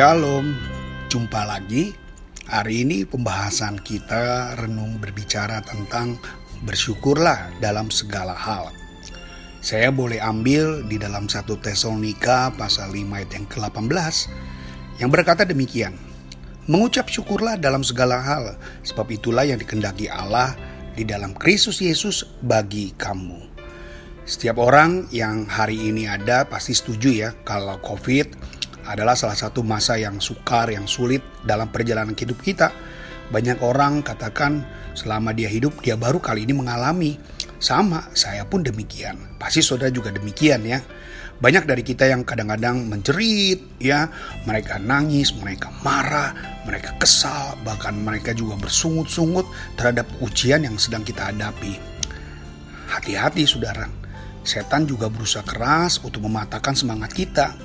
Shalom, jumpa lagi. Hari ini pembahasan kita renung berbicara tentang bersyukurlah dalam segala hal. Saya boleh ambil di dalam satu Tesalonika pasal 5 ayat yang ke-18 yang berkata demikian. Mengucap syukurlah dalam segala hal, sebab itulah yang dikendaki Allah di dalam Kristus Yesus bagi kamu. Setiap orang yang hari ini ada pasti setuju ya kalau COVID adalah salah satu masa yang sukar, yang sulit dalam perjalanan hidup kita. Banyak orang katakan selama dia hidup dia baru kali ini mengalami. Sama, saya pun demikian. Pasti saudara juga demikian ya. Banyak dari kita yang kadang-kadang menjerit ya, mereka nangis, mereka marah, mereka kesal, bahkan mereka juga bersungut-sungut terhadap ujian yang sedang kita hadapi. Hati-hati saudara, setan juga berusaha keras untuk mematahkan semangat kita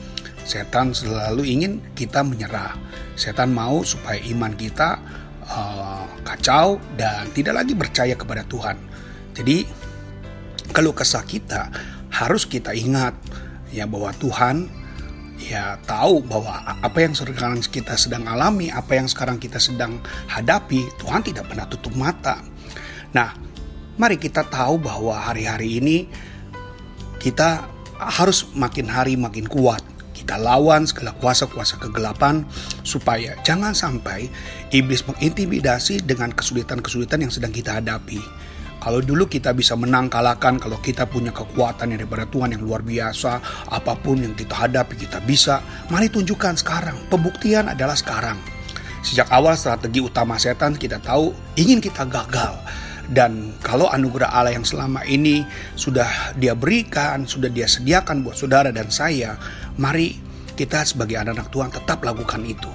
Setan selalu ingin kita menyerah. Setan mau supaya iman kita uh, kacau dan tidak lagi percaya kepada Tuhan. Jadi kalau kesah kita harus kita ingat ya bahwa Tuhan ya tahu bahwa apa yang sekarang kita sedang alami, apa yang sekarang kita sedang hadapi, Tuhan tidak pernah tutup mata. Nah, mari kita tahu bahwa hari-hari ini kita harus makin hari makin kuat kita lawan segala kuasa-kuasa kegelapan supaya jangan sampai iblis mengintimidasi dengan kesulitan-kesulitan yang sedang kita hadapi. Kalau dulu kita bisa menang kalahkan kalau kita punya kekuatan yang daripada Tuhan yang luar biasa, apa pun yang kita hadapi kita bisa. Mari tunjukkan sekarang. Pembuktian adalah sekarang. Sejak awal strategi utama setan kita tahu ingin kita gagal. Dan kalau anugerah Allah yang selama ini sudah dia berikan, sudah dia sediakan buat saudara dan saya, mari kita sebagai anak-anak Tuhan tetap lakukan itu.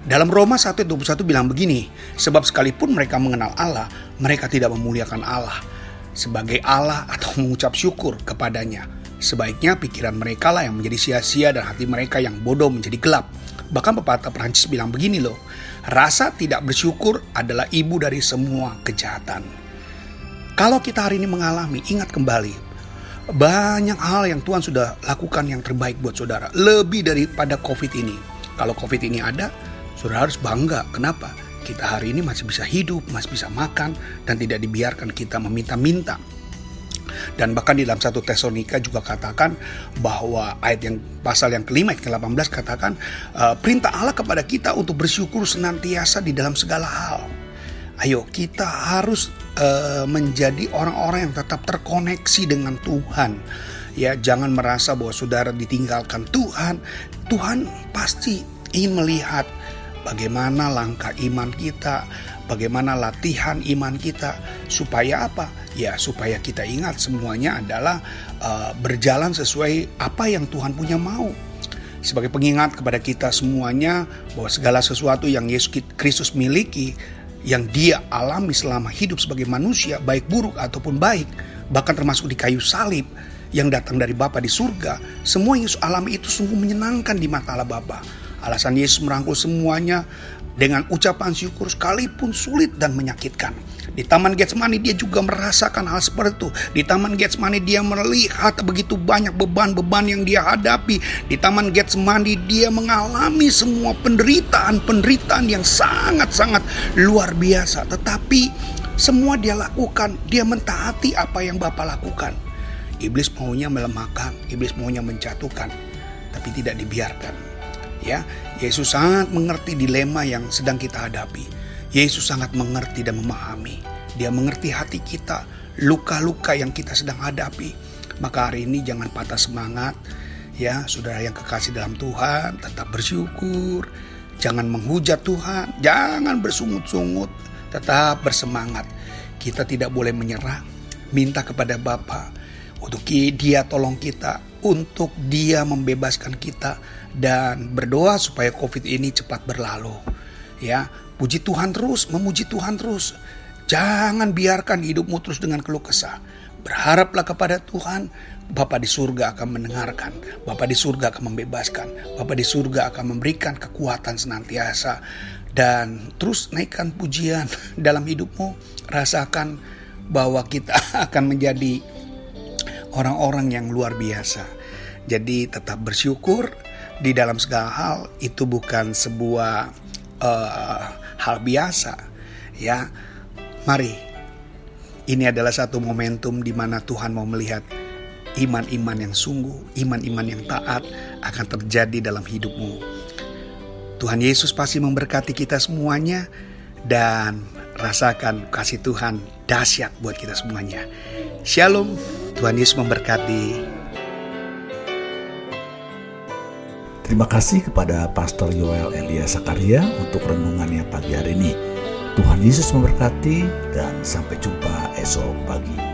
Dalam Roma 1:21 bilang begini, sebab sekalipun mereka mengenal Allah, mereka tidak memuliakan Allah sebagai Allah atau mengucap syukur kepadanya. Sebaiknya pikiran mereka lah yang menjadi sia-sia dan hati mereka yang bodoh menjadi gelap. Bahkan pepatah Perancis bilang begini loh, rasa tidak bersyukur adalah ibu dari semua kejahatan. Kalau kita hari ini mengalami, ingat kembali banyak hal yang Tuhan sudah lakukan yang terbaik buat saudara. Lebih daripada COVID ini. Kalau COVID ini ada, saudara harus bangga. Kenapa? Kita hari ini masih bisa hidup, masih bisa makan, dan tidak dibiarkan kita meminta-minta. Dan bahkan di dalam satu Tesalonika juga katakan bahwa ayat yang pasal yang kelima ayat ke-18 katakan uh, perintah Allah kepada kita untuk bersyukur senantiasa di dalam segala hal. Ayo kita harus uh, menjadi orang-orang yang tetap terkoneksi dengan Tuhan. Ya, jangan merasa bahwa saudara ditinggalkan Tuhan. Tuhan pasti ingin melihat bagaimana langkah iman kita, bagaimana latihan iman kita supaya apa? Ya, supaya kita ingat semuanya adalah uh, berjalan sesuai apa yang Tuhan punya mau sebagai pengingat kepada kita semuanya bahwa segala sesuatu yang Yesus Kristus miliki yang dia alami selama hidup sebagai manusia, baik buruk ataupun baik, bahkan termasuk di kayu salib yang datang dari Bapa di surga, semua Yesus alami itu sungguh menyenangkan di mata Allah Bapa. Alasan Yesus merangkul semuanya dengan ucapan syukur sekalipun sulit dan menyakitkan. Di Taman Getsemani dia juga merasakan hal seperti itu. Di Taman Getsemani dia melihat begitu banyak beban-beban yang dia hadapi. Di Taman Getsemani dia mengalami semua penderitaan-penderitaan yang sangat-sangat luar biasa. Tetapi semua dia lakukan, dia mentaati apa yang Bapak lakukan. Iblis maunya melemahkan, iblis maunya menjatuhkan, tapi tidak dibiarkan. Ya, Yesus sangat mengerti dilema yang sedang kita hadapi. Yesus sangat mengerti dan memahami. Dia mengerti hati kita, luka-luka yang kita sedang hadapi. Maka hari ini jangan patah semangat. Ya, saudara yang kekasih dalam Tuhan, tetap bersyukur. Jangan menghujat Tuhan, jangan bersungut-sungut, tetap bersemangat. Kita tidak boleh menyerah. Minta kepada Bapa untuk dia tolong kita, untuk dia membebaskan kita dan berdoa supaya Covid ini cepat berlalu. Ya, Puji Tuhan terus, memuji Tuhan terus. Jangan biarkan hidupmu terus dengan keluh kesah. Berharaplah kepada Tuhan, Bapa di surga akan mendengarkan, Bapa di surga akan membebaskan, Bapa di surga akan memberikan kekuatan senantiasa dan terus naikkan pujian dalam hidupmu. Rasakan bahwa kita akan menjadi orang-orang yang luar biasa. Jadi tetap bersyukur di dalam segala hal itu bukan sebuah uh, hal biasa ya mari ini adalah satu momentum di mana Tuhan mau melihat iman-iman yang sungguh, iman-iman yang taat akan terjadi dalam hidupmu. Tuhan Yesus pasti memberkati kita semuanya dan rasakan kasih Tuhan dahsyat buat kita semuanya. Shalom, Tuhan Yesus memberkati. Terima kasih kepada Pastor Yoel Elia Sakaria untuk renungannya pagi hari ini. Tuhan Yesus memberkati dan sampai jumpa esok pagi.